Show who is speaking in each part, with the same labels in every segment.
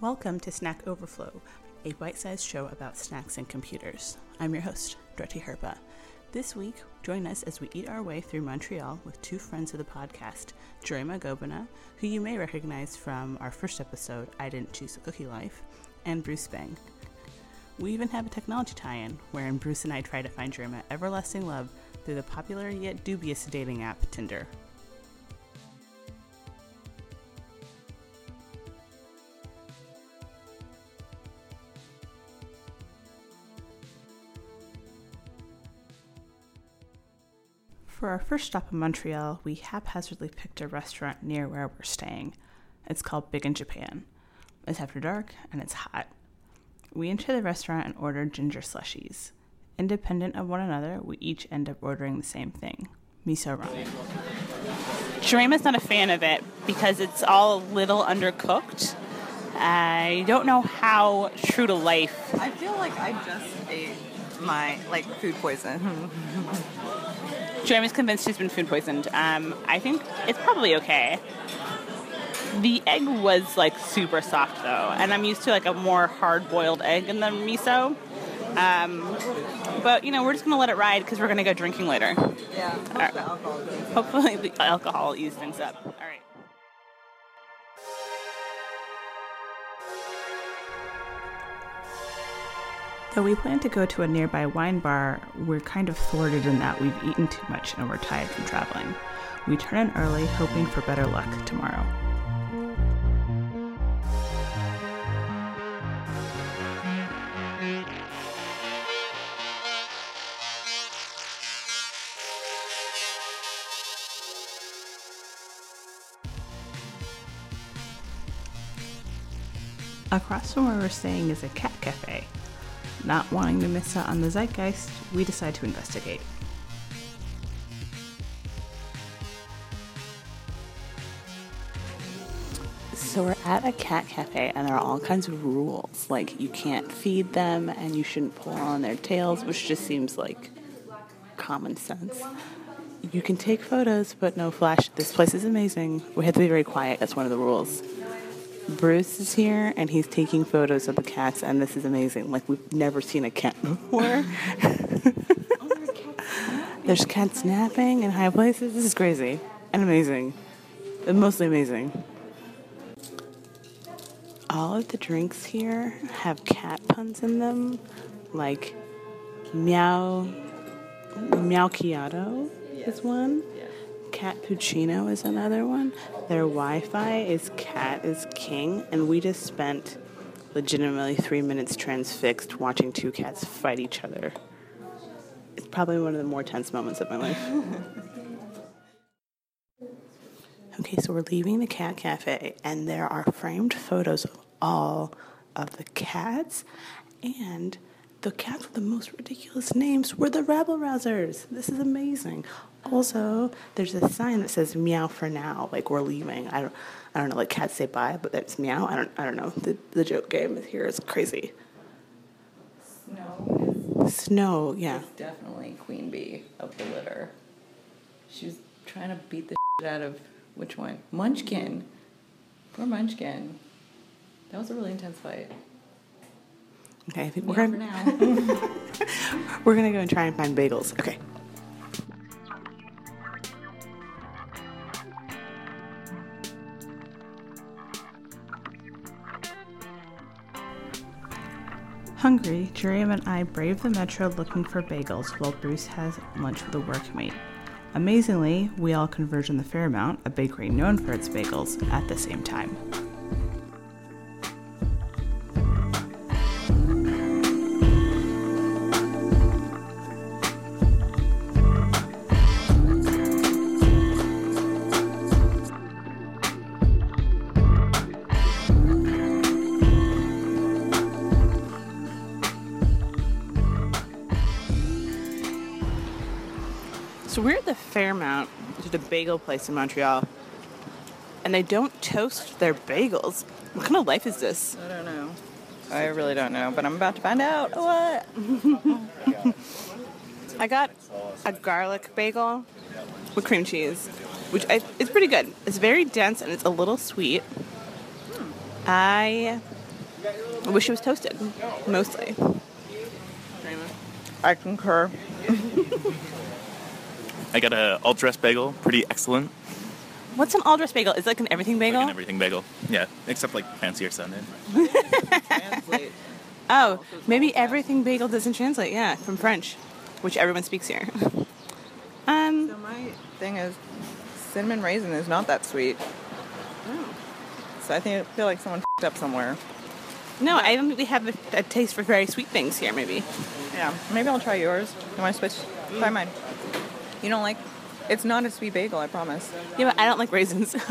Speaker 1: Welcome to Snack Overflow, a bite sized show about snacks and computers. I'm your host, Dorothy Herpa. This week, join us as we eat our way through Montreal with two friends of the podcast, Jurema Gobina, who you may recognize from our first episode, I Didn't Choose a Cookie Life, and Bruce Bang. We even have a technology tie in, wherein Bruce and I try to find Jurema everlasting love through the popular yet dubious dating app Tinder. For our first stop in Montreal, we haphazardly picked a restaurant near where we're staying. It's called Big in Japan. It's after dark and it's hot. We enter the restaurant and order ginger slushies. Independent of one another, we each end up ordering the same thing miso ramen. Jurema's not a fan of it because it's all a little undercooked. I don't know how true to life.
Speaker 2: I feel like I just ate my like food poison.
Speaker 1: Jurema's convinced she's been food poisoned. Um, I think it's probably okay. The egg was like super soft though, and I'm used to like a more hard boiled egg in the miso. Um, but you know, we're just gonna let it ride because we're gonna go drinking later.
Speaker 2: yeah, hope
Speaker 1: Alright.
Speaker 2: the alcohol.
Speaker 1: Hopefully, the alcohol eases things up. Though we plan to go to a nearby wine bar, we're kind of thwarted in that we've eaten too much and we're tired from traveling. We turn in early, hoping for better luck tomorrow. Across from where we're staying is a cat cafe. Not wanting to miss out on the zeitgeist, we decide to investigate. So we're at a cat cafe and there are all kinds of rules. Like you can't feed them and you shouldn't pull on their tails, which just seems like common sense. You can take photos, but no flash. This place is amazing. We have to be very quiet. That's one of the rules. Bruce is here and he's taking photos of the cats, and this is amazing. Like, we've never seen a cat before. There's cats napping in high places. This is crazy and amazing. And mostly amazing. All of the drinks here have cat puns in them, like meow, meowchiato is one. Cat Puccino is another one. Their Wi Fi is Cat is King, and we just spent legitimately three minutes transfixed watching two cats fight each other. It's probably one of the more tense moments of my life. okay, so we're leaving the cat cafe, and there are framed photos of all of the cats, and the cats with the most ridiculous names were the rabble rousers. This is amazing. Also, there's a sign that says "meow for now," like we're leaving. I don't, I don't know, like cats say bye, but that's meow. I don't, I don't know. The the joke game here is crazy.
Speaker 2: Snow
Speaker 1: Snow, yeah.
Speaker 2: is definitely queen bee of the litter. She was trying to beat the shit out of which one? Munchkin. Poor Munchkin. That was a really intense fight.
Speaker 1: Okay, I think we're gonna,
Speaker 2: now.
Speaker 1: we're gonna go and try and find bagels. Okay. Hungry, Jurema and I brave the metro looking for bagels while Bruce has lunch with a workmate. Amazingly, we all converge on the Fairmount, a bakery known for its bagels, at the same time. So we're at the Fairmount, which is a bagel place in Montreal, and they don't toast their bagels. What kind of life is this?
Speaker 2: I don't know. I really don't know, but I'm about to find out. What?
Speaker 1: I got a garlic bagel with cream cheese, which I, it's pretty good. It's very dense and it's a little sweet. I
Speaker 3: I wish it was toasted, mostly.
Speaker 4: I concur.
Speaker 5: I got a all dressed bagel, pretty excellent.
Speaker 3: What's an all dressed bagel? Is it like an everything bagel?
Speaker 5: Like an everything bagel. Yeah, except like fancier sounding.
Speaker 4: Translate.
Speaker 3: oh, maybe everything bagel doesn't translate. Yeah, from French, which everyone speaks here. um,
Speaker 4: So my thing is, cinnamon raisin is not that sweet. So I think I feel like someone fed up somewhere.
Speaker 3: no, I don't think we have a, a taste for very sweet things here. Maybe.
Speaker 4: Yeah, maybe I'll try yours. You want to switch? Try mine. You don't like? It's not a sweet bagel, I promise.
Speaker 3: Yeah, but I don't like raisins.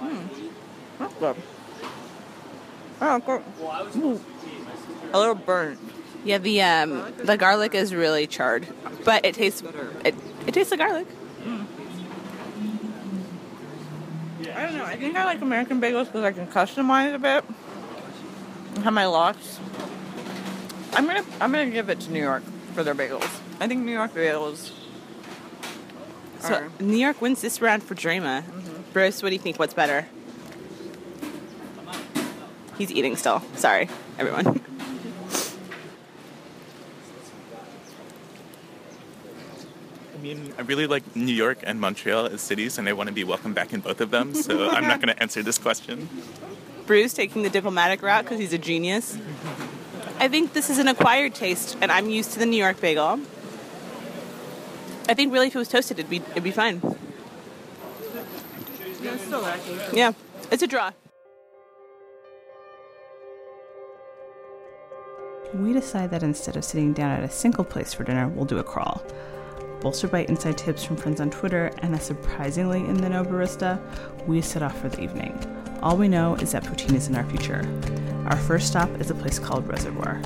Speaker 3: Hmm.
Speaker 4: That's good. Oh, good. Ooh. A little burnt.
Speaker 3: yeah, the um, the garlic is really charred, but it tastes it, it tastes like garlic. Hmm.
Speaker 4: I don't know. I think I like American bagels because I can customize it a bit. I have my locks. I'm gonna I'm gonna give it to New York for their bagels. I think New York bagels.
Speaker 3: So
Speaker 4: are-
Speaker 3: New York wins this round for Drama. Mm-hmm. Bruce, what do you think? What's better? He's eating still. Sorry, everyone.
Speaker 5: I mean, I really like New York and Montreal as cities, and I want to be welcome back in both of them. So I'm not going to answer this question.
Speaker 3: Bruce taking the diplomatic route because he's a genius. I think this is an acquired taste, and I'm used to the New York bagel. I think really if it was toasted, it'd be it'd be fine. Yeah, it's a draw. We decide that instead of sitting down at a single place for dinner, we'll do a crawl. Bolstered by inside tips from friends on Twitter and a surprisingly in the know barista, we set off for the evening. All we know is that poutine is in our future. Our first stop is a place called Reservoir.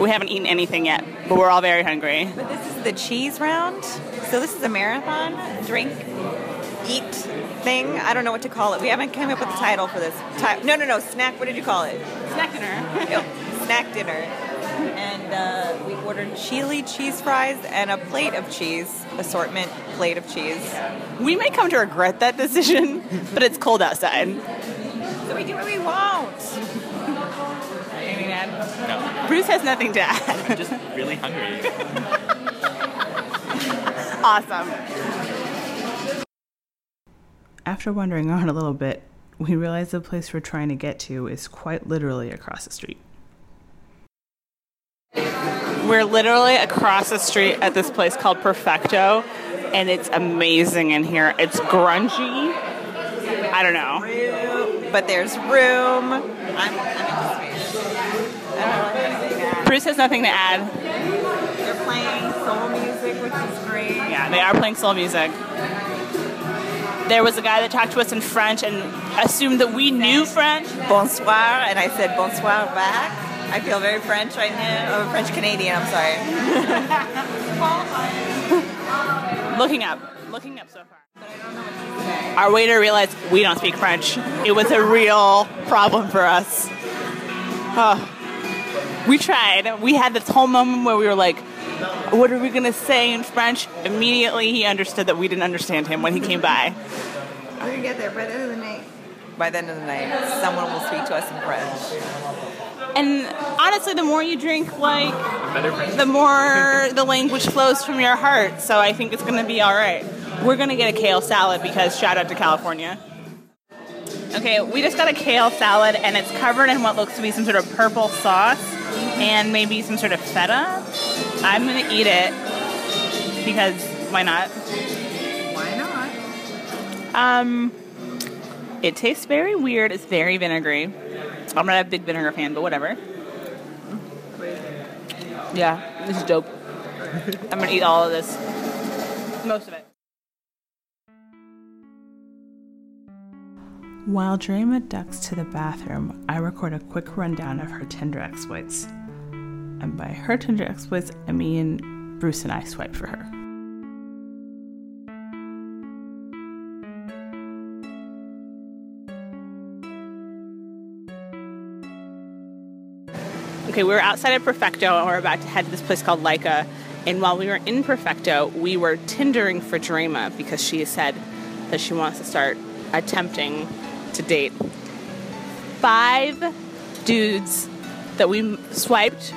Speaker 3: We haven't eaten anything yet, but we're all very hungry.
Speaker 2: But this is the cheese round. So this is a marathon drink, eat thing. I don't know what to call it. We haven't come up with a title for this. Ti- no, no, no. Snack. What did you call it?
Speaker 3: Snack dinner.
Speaker 2: Snack dinner. And uh, we ordered chili cheese fries and a plate of cheese assortment plate of cheese.
Speaker 3: We may come to regret that decision, but it's cold outside.
Speaker 2: So we do what we want.
Speaker 5: No,
Speaker 3: Bruce has nothing to add.
Speaker 5: I'm just really hungry.
Speaker 3: awesome.
Speaker 1: After wandering on a little bit, we realize the place we're trying to get to is quite literally across the street.
Speaker 3: We're literally across the street at this place called Perfecto, and it's amazing in here. It's grungy. I don't know.
Speaker 2: But there's room. I'm, I'm into space. I don't know anything to add.
Speaker 3: Bruce has nothing to add.
Speaker 2: They're playing soul music, which is great.
Speaker 3: Yeah, they are playing soul music. There was a guy that talked to us in French and assumed that we knew French.
Speaker 2: bonsoir, and I said bonsoir back. I feel very French right now. I'm a French Canadian, I'm sorry.
Speaker 3: Looking up. Looking up so far. Our waiter realized we don't speak French. It was a real problem for us. Oh. We tried. We had this whole moment where we were like, what are we going to say in French? Immediately he understood that we didn't understand him when he came by.
Speaker 2: We're gonna get there by the end of the night. By the end of the night, someone will speak to us in French.
Speaker 3: And honestly, the more you drink, like, the more the language flows from your heart. So I think it's going to be all right. We're going to get a kale salad because shout out to California. Okay, we just got a kale salad and it's covered in what looks to be some sort of purple sauce and maybe some sort of feta. I'm going to eat it because why not?
Speaker 2: Why not?
Speaker 3: Um, it tastes very weird. It's very vinegary. I'm not a big vinegar fan, but whatever. Yeah, this is dope. I'm gonna eat all of this. Most of it.
Speaker 1: While Drema ducks to the bathroom, I record a quick rundown of her Tinder exploits. And by her Tinder exploits, I mean Bruce and I swipe for her.
Speaker 3: Okay, we were outside of Perfecto and we're about to head to this place called Leica. And while we were in Perfecto, we were Tindering for Drema because she said that she wants to start attempting to date five dudes that we swiped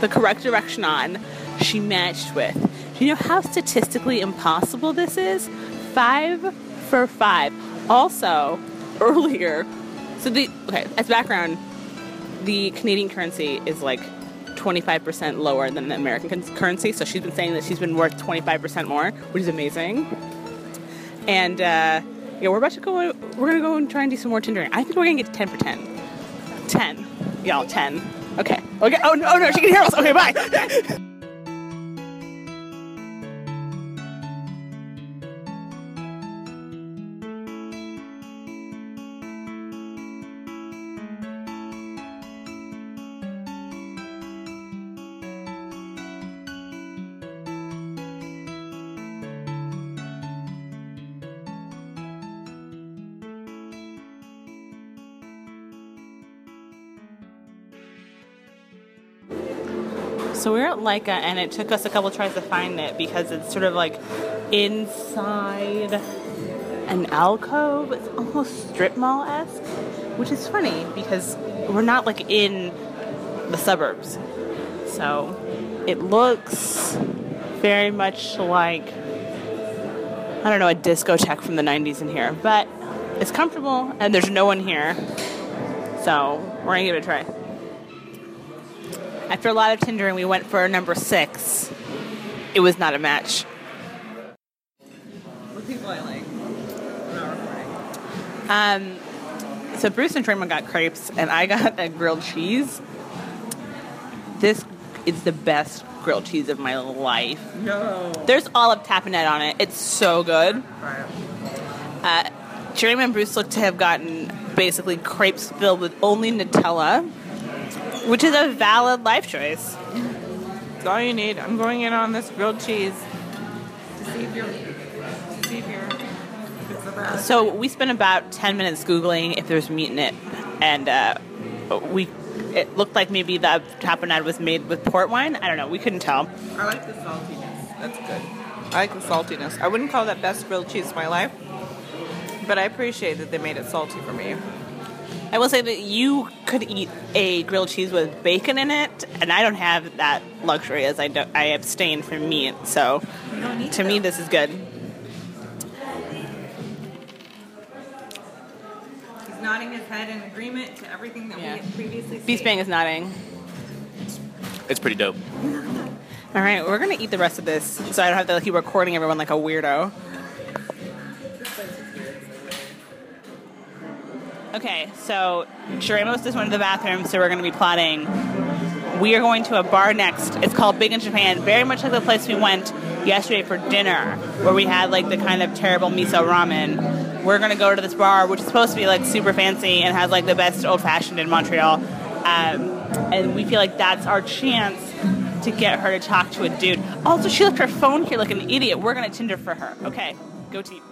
Speaker 3: the correct direction on, she matched with. Do you know how statistically impossible this is? Five for five. Also, earlier, so the, okay, as background, the Canadian currency is like 25% lower than the American currency. So she's been saying that she's been worth 25% more, which is amazing. And uh, yeah, we're about to go. We're gonna go and try and do some more Tindering. I think we're gonna get to 10 for 10. 10, y'all. 10. Okay. Okay. Oh no! Oh no! She can hear us. Okay. Bye. So we are at Leica, and it took us a couple tries to find it because it's sort of like inside an alcove. It's almost strip mall esque, which is funny because we're not like in the suburbs. So it looks very much like I don't know a discotheque from the 90s in here, but it's comfortable and there's no one here. So we're gonna give it a try. After a lot of Tindering, we went for number six. It was not a match. What people I like. Um, so Bruce and Trayvon got crepes, and I got a grilled cheese. This is the best grilled cheese of my life.
Speaker 4: No.
Speaker 3: There's olive tapenade on it. It's so good. Uh, Jurema and Bruce look to have gotten basically crepes filled with only Nutella, which is a valid life choice.
Speaker 4: That's all you need. I'm going in on this grilled cheese to see if you're. To see if you're. it's.
Speaker 3: So we spent about 10 minutes Googling if there's meat in it, and uh, we it looked like maybe the tapenade was made with port wine. I don't know. We couldn't tell.
Speaker 4: I like the saltiness. That's good. I like the saltiness. I wouldn't call that best grilled cheese of my life, but I appreciate that they made it salty for me.
Speaker 3: I will say that you could eat a grilled cheese with bacon in it, and I don't have that luxury as I don't, I abstain from meat. So to me, this is good.
Speaker 2: He's nodding his head in agreement to everything that
Speaker 3: Yeah.
Speaker 2: we had previously
Speaker 3: Beast Bang is nodding.
Speaker 5: It's pretty dope.
Speaker 3: All right, we're gonna eat the rest of this, so I don't have to keep recording everyone like a weirdo. Okay, so Jurema's just went to the bathroom, so we're gonna be plotting. We are going to a bar next. It's called Big in Japan, very much like the place we went yesterday for dinner, where we had like the kind of terrible miso ramen. We're gonna go to this bar, which is supposed to be like super fancy and has like the best old fashioned in Montreal. Um, and we feel like that's our chance to get her to talk to a dude. Also, she left her phone here like an idiot. We're gonna Tinder for her. Okay, go team.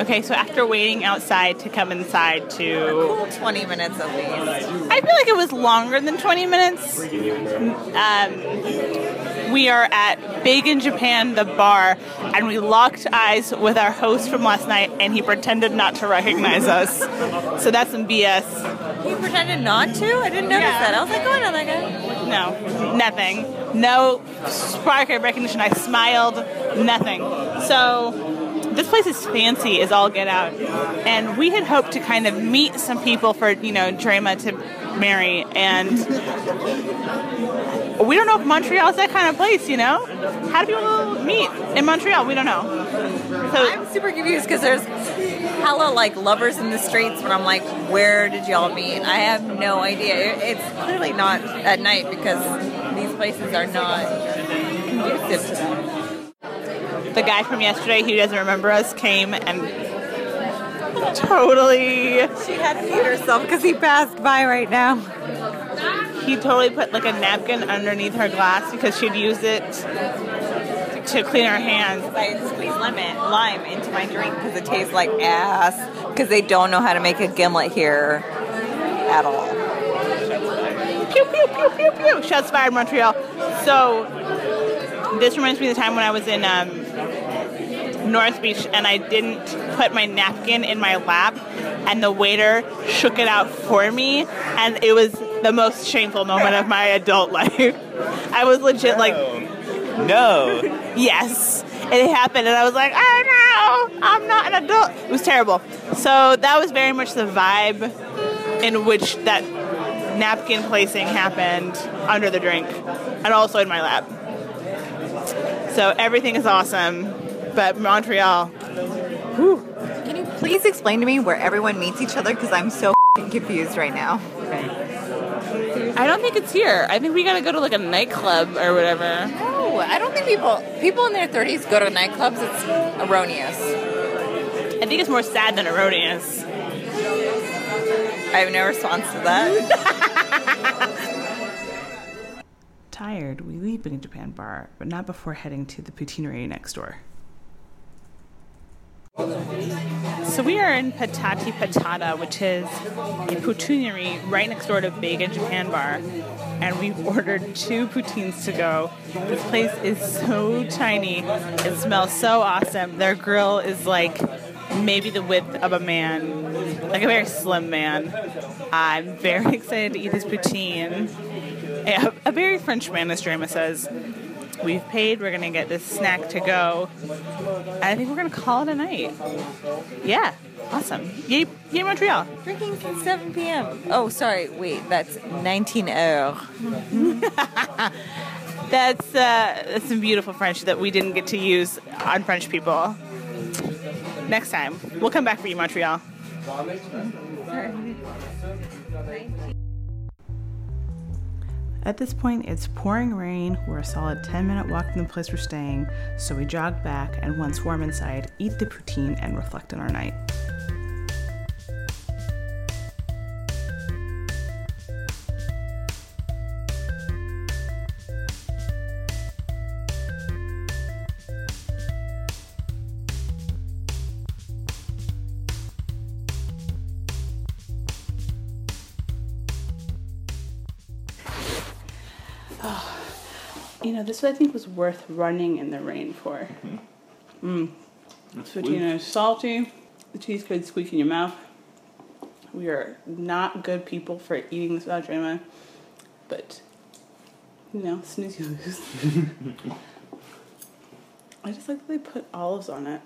Speaker 3: Okay, so after waiting outside to come inside to
Speaker 2: Cool 20 minutes at least.
Speaker 3: I feel like it was longer than 20 minutes. Um, we are at Big in Japan, the bar, and we locked eyes with our host from last night, and he pretended not to recognize us. So that's some BS.
Speaker 2: He pretended not to? I didn't notice
Speaker 3: Yeah.
Speaker 2: that. I was like, oh, no, that guy.
Speaker 3: No, nothing. No spark of recognition. I smiled, nothing. So this place is fancy as all get out. And we had hoped to kind of meet some people for, you know, Drama to marry. And we don't know if Montreal is that kind of place, you know? How do people meet in Montreal? We don't know. So
Speaker 2: I'm super confused because there's hella like lovers in the streets where I'm like, where did y'all meet? I have no idea. It's clearly not at night because these places are not conducive to that.
Speaker 3: The guy from yesterday who doesn't remember us came and totally
Speaker 2: She had to mute herself because he passed by right now.
Speaker 3: he totally put like a napkin underneath her glass because she'd used it to clean her hands.
Speaker 2: I squeeze lemon, lime into my drink because it tastes like ass. Because they don't know how to make a gimlet here at all.
Speaker 3: Pew pew pew pew pew. Shots fired, Montreal. So this reminds me of the time when I was in um, North Beach and I didn't put my napkin in my lap, and the waiter shook it out for me, and it was the most shameful moment of my adult life. I was legit like,
Speaker 5: No.
Speaker 3: yes. It happened, and I was like, oh no, I'm not an adult. It was terrible. So that was very much the vibe in which that napkin placing happened under the drink, and also in my lap. So everything is awesome, but Montreal,
Speaker 2: Can you please explain to me where everyone meets each other? Because I'm so f***ing confused right now.
Speaker 3: I don't think it's here. I think we gotta go to like a nightclub or whatever.
Speaker 2: No, I don't think people people in their 30s go to nightclubs. It's erroneous.
Speaker 3: I think it's more sad than erroneous.
Speaker 2: I have no response to that.
Speaker 1: Tired, we leave Big in Japan Bar, but not before heading to the poutineery next door.
Speaker 3: So we are in Patati Patata, which is a poutineery right next door to Big in Japan Bar, and we've ordered two poutines to go. This place is so tiny. It smells so awesome. Their grill is like maybe the width of a man, like a very slim man. I'm very excited to eat this poutine. A, a very French man, as Drama says. We've paid. We're gonna get this snack to go. I think we're gonna call it a night. Yeah, awesome. Yay, yay Montreal.
Speaker 2: Drinking since 7 p.m. Oh, sorry. Wait, that's 19 hours.
Speaker 3: That's uh, that's some beautiful French that we didn't get to use on French people. Next time, we'll come back for you, Montreal.
Speaker 1: At this point, it's pouring rain. We're a solid 10 minute walk from the place we're staying, so we jog back and once warm inside, eat the poutine and reflect on our night.
Speaker 3: You know, this I think was worth running in the rain for. Mm. This poutine is salty. The cheese could squeak in your mouth. We are not good people for eating this without drama, but you know, snooze you lose. I just like that they put olives on it.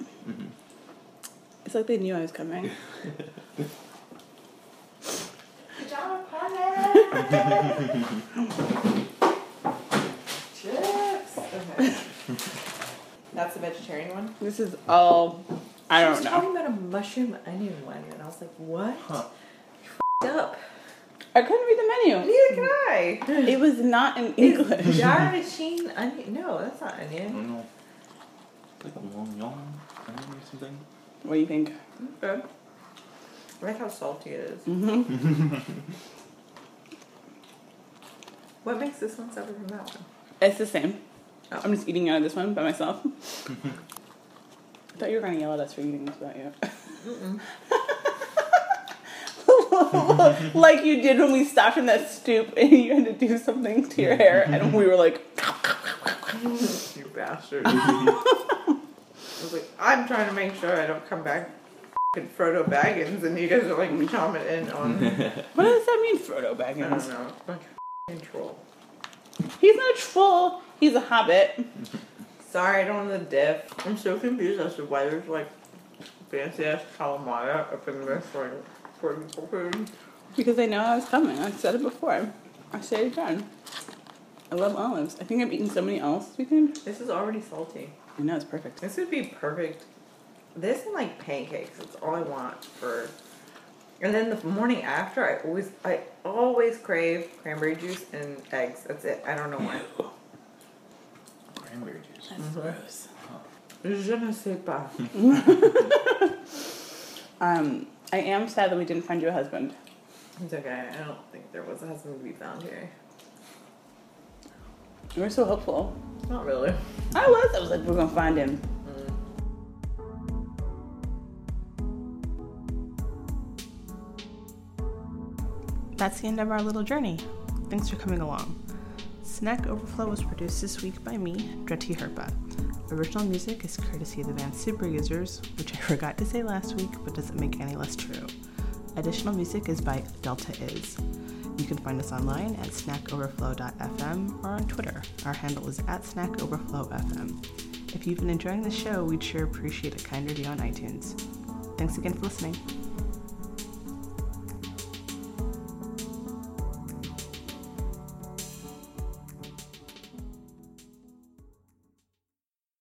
Speaker 3: It's like they knew I was coming.
Speaker 4: That's the vegetarian one.
Speaker 3: This is all I
Speaker 4: I
Speaker 3: don't she
Speaker 4: was
Speaker 3: know.
Speaker 4: talking about a mushroom onion one, and I was like, "What? You f***ed up."
Speaker 3: I couldn't read the menu.
Speaker 4: Neither can I.
Speaker 3: It was not in English.
Speaker 4: It's Darjeeling onion. No, that's not
Speaker 5: I
Speaker 4: onion.
Speaker 5: don't know. Like a long yawn onion or something.
Speaker 3: What do you think?
Speaker 4: Good. I like how salty it is.
Speaker 3: Mm-hmm.
Speaker 4: What makes this one separate from that one?
Speaker 3: It's the same.
Speaker 4: Oh.
Speaker 3: I'm just eating out of this one by myself. I thought you were gonna yell at us for eating this without you. like you did when we stopped in that stoop and you had to do something to your hair, and we were like,
Speaker 4: You bastard. I was like, I'm trying to make sure I don't come back f***ing Frodo Baggins, and you guys are like chomping in on.
Speaker 3: "What does that mean, Frodo baggins?
Speaker 4: I don't know. Like f***ing troll.
Speaker 3: He's not a troll. He's a hobbit."
Speaker 4: Sorry, I don't know the diff. I'm so confused as to why there's like fancy ass calamari up in this like for for food.
Speaker 3: Because they know I was coming. I said it before. I say it again. I love olives. I think I've eaten so many olives this weekend.
Speaker 4: This is already salty.
Speaker 3: I know it's perfect.
Speaker 4: This would be perfect
Speaker 2: This and like pancakes. That's all I want for. And then the morning after, I always, I always crave cranberry juice and eggs. That's it. I don't know why.
Speaker 4: Cranberry juice.
Speaker 1: That's gross.
Speaker 2: Je ne sais pas.
Speaker 1: Um, I am sad that we didn't find you a husband.
Speaker 2: It's okay. I don't think there was a husband to be found here.
Speaker 1: You were so hopeful.
Speaker 2: Not really.
Speaker 1: I was. I was like, we're gonna find him. That's the end of our little journey. Thanks for coming along. Snack Overflow was produced this week by me, Dreti Herpa. Original music is courtesy of the band Super Users, which I forgot to say last week but doesn't make any less true. Additional music is by Delta Is. You can find us online at snackoverflow.fm or on Twitter. Our handle is at snackoverflowfm. If you've been enjoying the show, we'd sure appreciate a kind review on iTunes. Thanks again for listening.